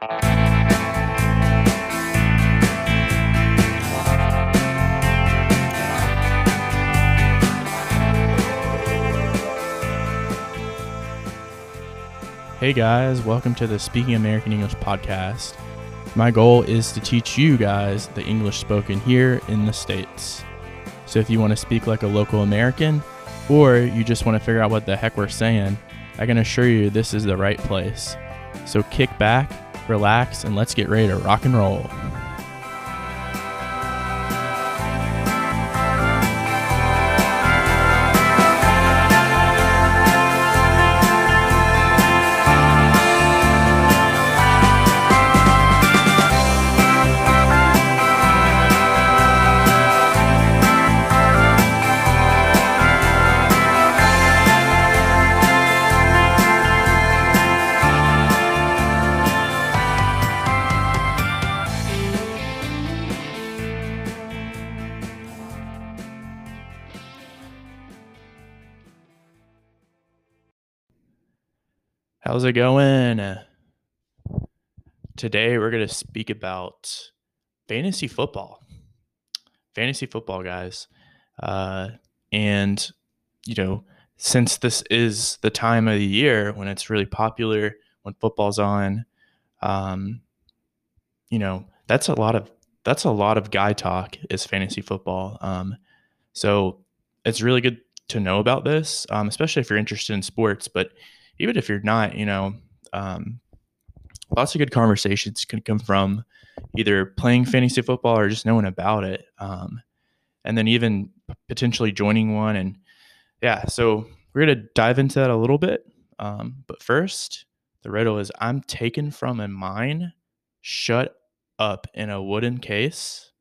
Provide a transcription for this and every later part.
Hey guys, welcome to the Speaking American English podcast. My goal is to teach you guys the English spoken here in the States. So if you want to speak like a local American, or you just want to figure out what the heck we're saying, I can assure you this is the right place. So kick back, relax, and let's get ready to rock and roll. How's it going? Today we're going to speak about fantasy football. Fantasy football, guys. Uh, and, you know, since this is the time of the year when it's really popular, when football's on, um, you know, that's a lot of that's a lot of guy talk is fantasy football. Um, so it's really good to know about this, um, especially if you're interested in sports. But even if you're not, you know, um, lots of good conversations can come from either playing fantasy football or just knowing about it. Um, and then even potentially joining one. And yeah, so we're going to dive into that a little bit. Um, but first, the riddle is I'm taken from a mine, shut up in a wooden case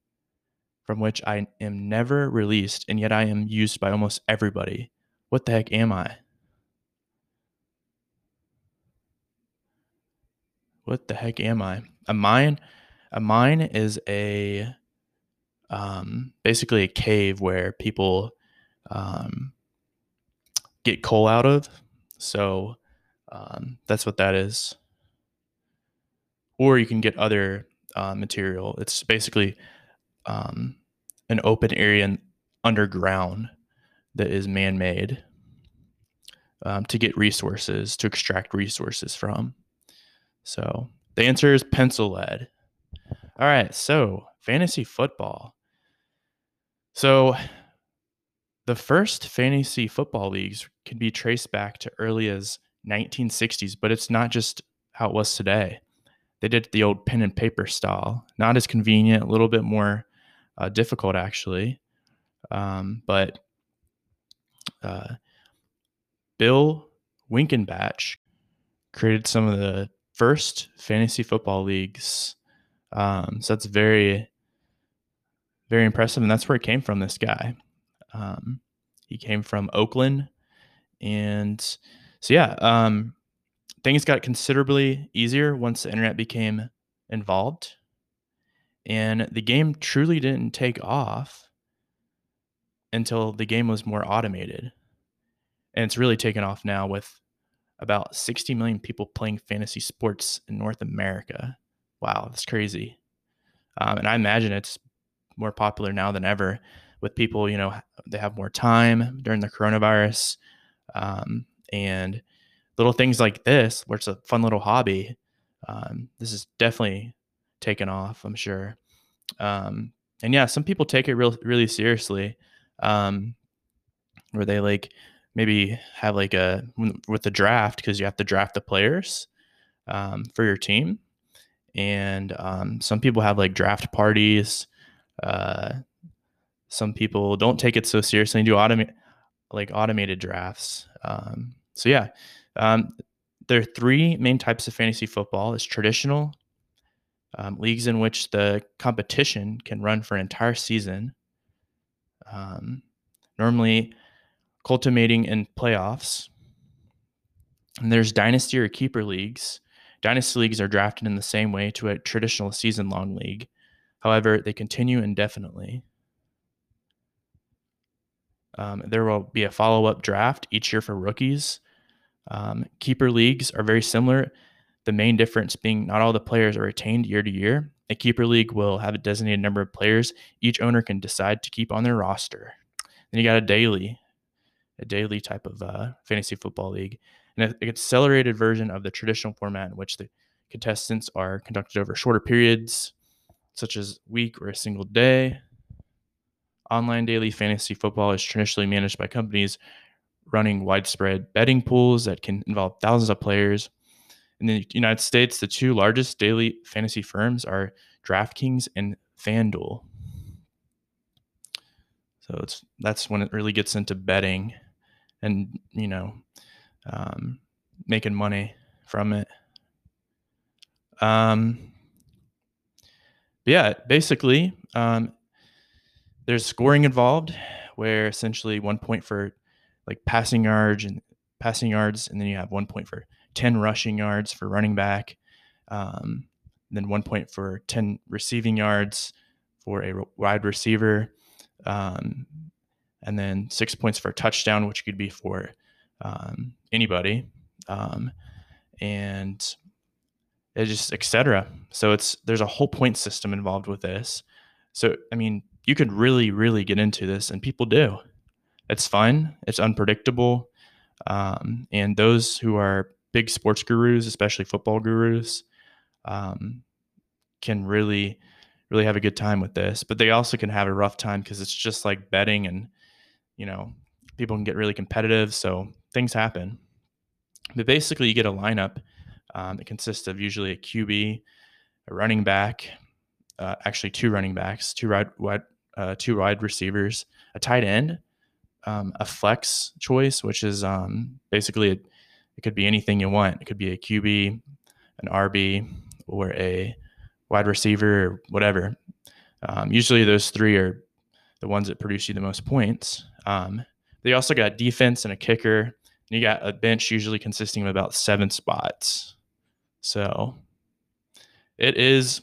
from which I am never released, and yet I am used by almost everybody. What the heck am I? What the heck am I? A mine, a mine is a um, basically a cave where people um, get coal out of. So um, that's what that is. Or you can get other uh, material. It's basically um, an open area underground that is man-made um, to get resources to extract resources from. So the answer is pencil lead. All right, so fantasy football. So the first fantasy football leagues can be traced back to early as 1960s, but it's not just how it was today. They did the old pen and paper style, not as convenient, a little bit more uh, difficult actually. Um, but uh, Bill Winkenbach created some of the first fantasy football leagues. Um, so that's very, very impressive. And that's where it came from, this guy. Um, he came from Oakland. And so, yeah, um, things got considerably easier once the internet became involved. And the game truly didn't take off until the game was more automated. And it's really taken off now with about 60 million people playing fantasy sports in North America. Wow, that's crazy. Um, and I imagine it's more popular now than ever with people, you know, they have more time during the coronavirus. Um, and little things like this, where it's a fun little hobby, um, this is definitely taken off, I'm sure. Um, and yeah, some people take it real, really seriously, um, where they like maybe have like a with the draft because you have to draft the players um, for your team. And um, some people have like draft parties uh, some people don't take it so seriously and do automate like automated drafts um, so yeah. Um, there are three main types of fantasy football. Is traditional um, leagues in which the competition can run for an entire season. Um, normally culminating in playoffs. And there's dynasty or keeper leagues. Dynasty leagues are drafted in the same way to a traditional season long league. However, they continue indefinitely. Um, there will be a follow up draft each year for rookies. Um, keeper leagues are very similar the main difference being not all the players are retained year to year. A keeper league will have a designated number of players each owner can decide to keep on their roster. Then you got a daily, a daily type of uh, fantasy football league, and an accelerated version of the traditional format in which the contestants are conducted over shorter periods, such as week or a single day. Online daily fantasy football is traditionally managed by companies running widespread betting pools that can involve thousands of players. In the United States, the two largest daily fantasy firms are DraftKings and FanDuel. So it's that's when it really gets into betting, and you know, um, making money from it. Um, yeah, basically, um, there's scoring involved, where essentially one point for like passing yards and passing yards, and then you have one point for 10 rushing yards for running back, um, then one point for 10 receiving yards for a wide receiver, um, and then six points for a touchdown, which could be for um, anybody, um, and it just etc. So it's there's a whole point system involved with this. So I mean, you could really, really get into this, and people do it's fun, it's unpredictable. Um, and those who are big sports gurus, especially football gurus, um, can really, really have a good time with this. But they also can have a rough time because it's just like betting and, you know, people can get really competitive. So things happen. But basically, you get a lineup um, that consists of usually a QB, a running back, uh, actually two running backs, two wide, wide uh, two wide receivers, a tight end, um, a flex choice, which is um, basically a, it could be anything you want. It could be a QB, an RB, or a wide receiver, or whatever. Um, usually, those three are the ones that produce you the most points. Um, they also got defense and a kicker. And you got a bench usually consisting of about seven spots. So it is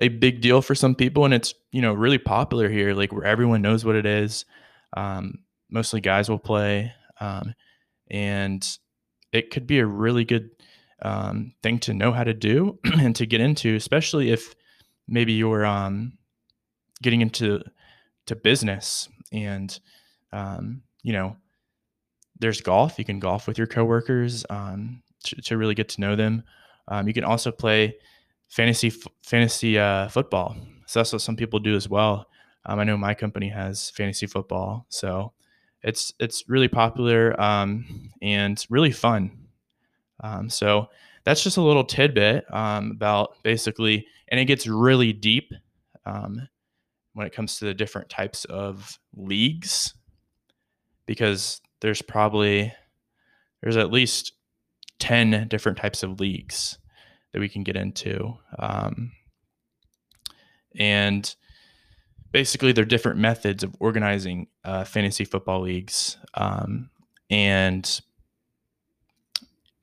a big deal for some people, and it's you know really popular here, like where everyone knows what it is. Um, mostly guys will play, um, and it could be a really good um, thing to know how to do and to get into, especially if maybe you're um, getting into to business and um, you know there's golf. You can golf with your coworkers um, to, to really get to know them. you can also play fantasy fantasy uh, football. So that's what some people do as well. Um, I know my company has fantasy football, so it's it's really popular um, and really fun. Um, so that's just a little tidbit um, about basically, and it gets really deep um, when it comes to the different types of leagues, because there's probably there's at least ten different types of leagues that we can get into, um, and basically they're different methods of organizing uh, fantasy football leagues, um, and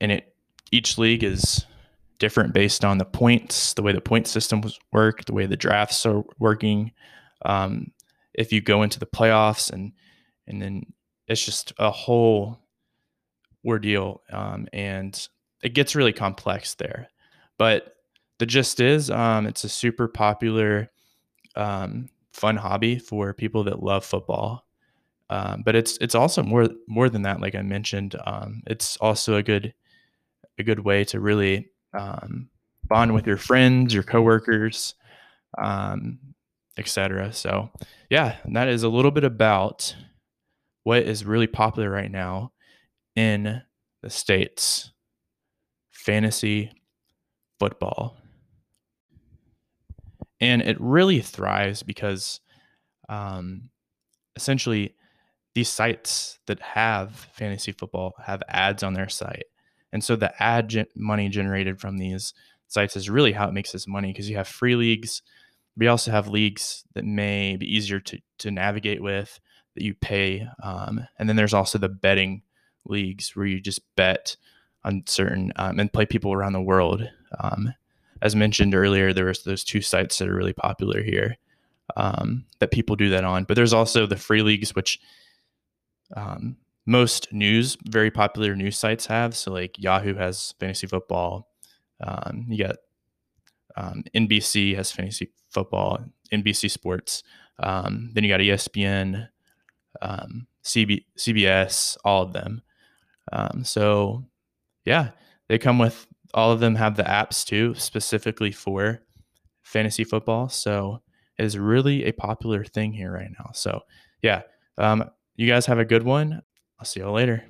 and it each league is different based on the points, the way the point systems work, the way the drafts are working. Um, if you go into the playoffs and and then it's just a whole ordeal, um, and it gets really complex there. But the gist is, um, it's a super popular um, fun hobby for people that love football. Um, but it's it's also more more than that. Like I mentioned, um, it's also a good a good way to really bond with your friends, your coworkers, um, etc. So yeah, that is a little bit about what is really popular right now in the states: fantasy football and it really thrives because um, essentially these sites that have fantasy football have ads on their site and so the ad gen- money generated from these sites is really how it makes this money because you have free leagues we also have leagues that may be easier to, to navigate with that you pay um, and then there's also the betting leagues where you just bet on certain um, and play people around the world um, as mentioned earlier, there was those two sites that are really popular here um, that people do that on. But there's also the free leagues, which um, most news, very popular news sites have. So like Yahoo has fantasy football. Um, you got um, NBC has fantasy football, NBC Sports. Um, then you got ESPN, um, CB, CBS, all of them. Um, so yeah, they come with all of them have the apps too, specifically for fantasy football. So it is really a popular thing here right now. So yeah, um, you guys have a good one. I'll see y'all later.